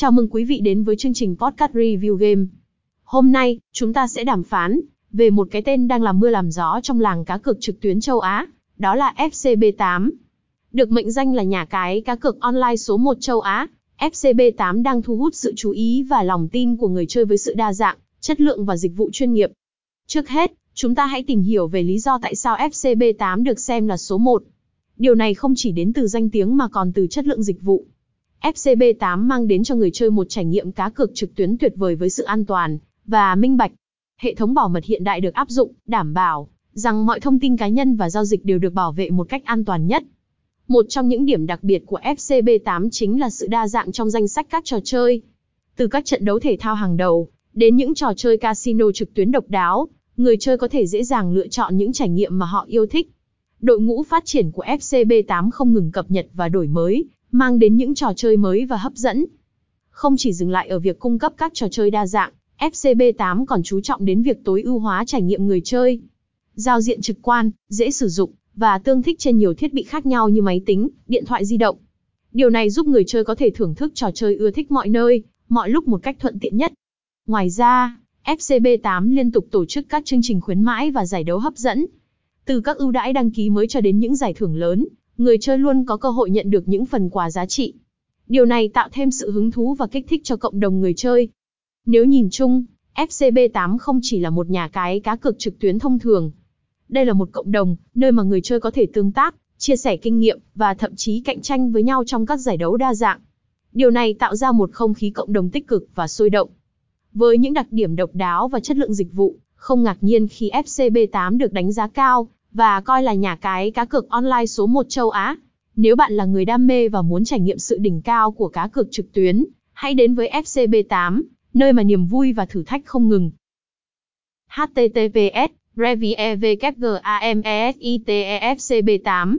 Chào mừng quý vị đến với chương trình Podcast Review Game. Hôm nay, chúng ta sẽ đàm phán về một cái tên đang làm mưa làm gió trong làng cá cược trực tuyến châu Á, đó là FCB8. Được mệnh danh là nhà cái cá cược online số 1 châu Á, FCB8 đang thu hút sự chú ý và lòng tin của người chơi với sự đa dạng, chất lượng và dịch vụ chuyên nghiệp. Trước hết, chúng ta hãy tìm hiểu về lý do tại sao FCB8 được xem là số 1. Điều này không chỉ đến từ danh tiếng mà còn từ chất lượng dịch vụ. FCB8 mang đến cho người chơi một trải nghiệm cá cược trực tuyến tuyệt vời với sự an toàn và minh bạch. Hệ thống bảo mật hiện đại được áp dụng, đảm bảo rằng mọi thông tin cá nhân và giao dịch đều được bảo vệ một cách an toàn nhất. Một trong những điểm đặc biệt của FCB8 chính là sự đa dạng trong danh sách các trò chơi. Từ các trận đấu thể thao hàng đầu, đến những trò chơi casino trực tuyến độc đáo, người chơi có thể dễ dàng lựa chọn những trải nghiệm mà họ yêu thích. Đội ngũ phát triển của FCB8 không ngừng cập nhật và đổi mới, mang đến những trò chơi mới và hấp dẫn. Không chỉ dừng lại ở việc cung cấp các trò chơi đa dạng, FCB8 còn chú trọng đến việc tối ưu hóa trải nghiệm người chơi. Giao diện trực quan, dễ sử dụng, và tương thích trên nhiều thiết bị khác nhau như máy tính, điện thoại di động. Điều này giúp người chơi có thể thưởng thức trò chơi ưa thích mọi nơi, mọi lúc một cách thuận tiện nhất. Ngoài ra, FCB8 liên tục tổ chức các chương trình khuyến mãi và giải đấu hấp dẫn. Từ các ưu đãi đăng ký mới cho đến những giải thưởng lớn, người chơi luôn có cơ hội nhận được những phần quà giá trị. Điều này tạo thêm sự hứng thú và kích thích cho cộng đồng người chơi. Nếu nhìn chung, FCB8 không chỉ là một nhà cái cá cược trực tuyến thông thường. Đây là một cộng đồng, nơi mà người chơi có thể tương tác, chia sẻ kinh nghiệm, và thậm chí cạnh tranh với nhau trong các giải đấu đa dạng. Điều này tạo ra một không khí cộng đồng tích cực và sôi động. Với những đặc điểm độc đáo và chất lượng dịch vụ, không ngạc nhiên khi FCB8 được đánh giá cao, và coi là nhà cái cá cược online số 1 châu Á. Nếu bạn là người đam mê và muốn trải nghiệm sự đỉnh cao của cá cược trực tuyến, hãy đến với FCB8, nơi mà niềm vui và thử thách không ngừng. https review 8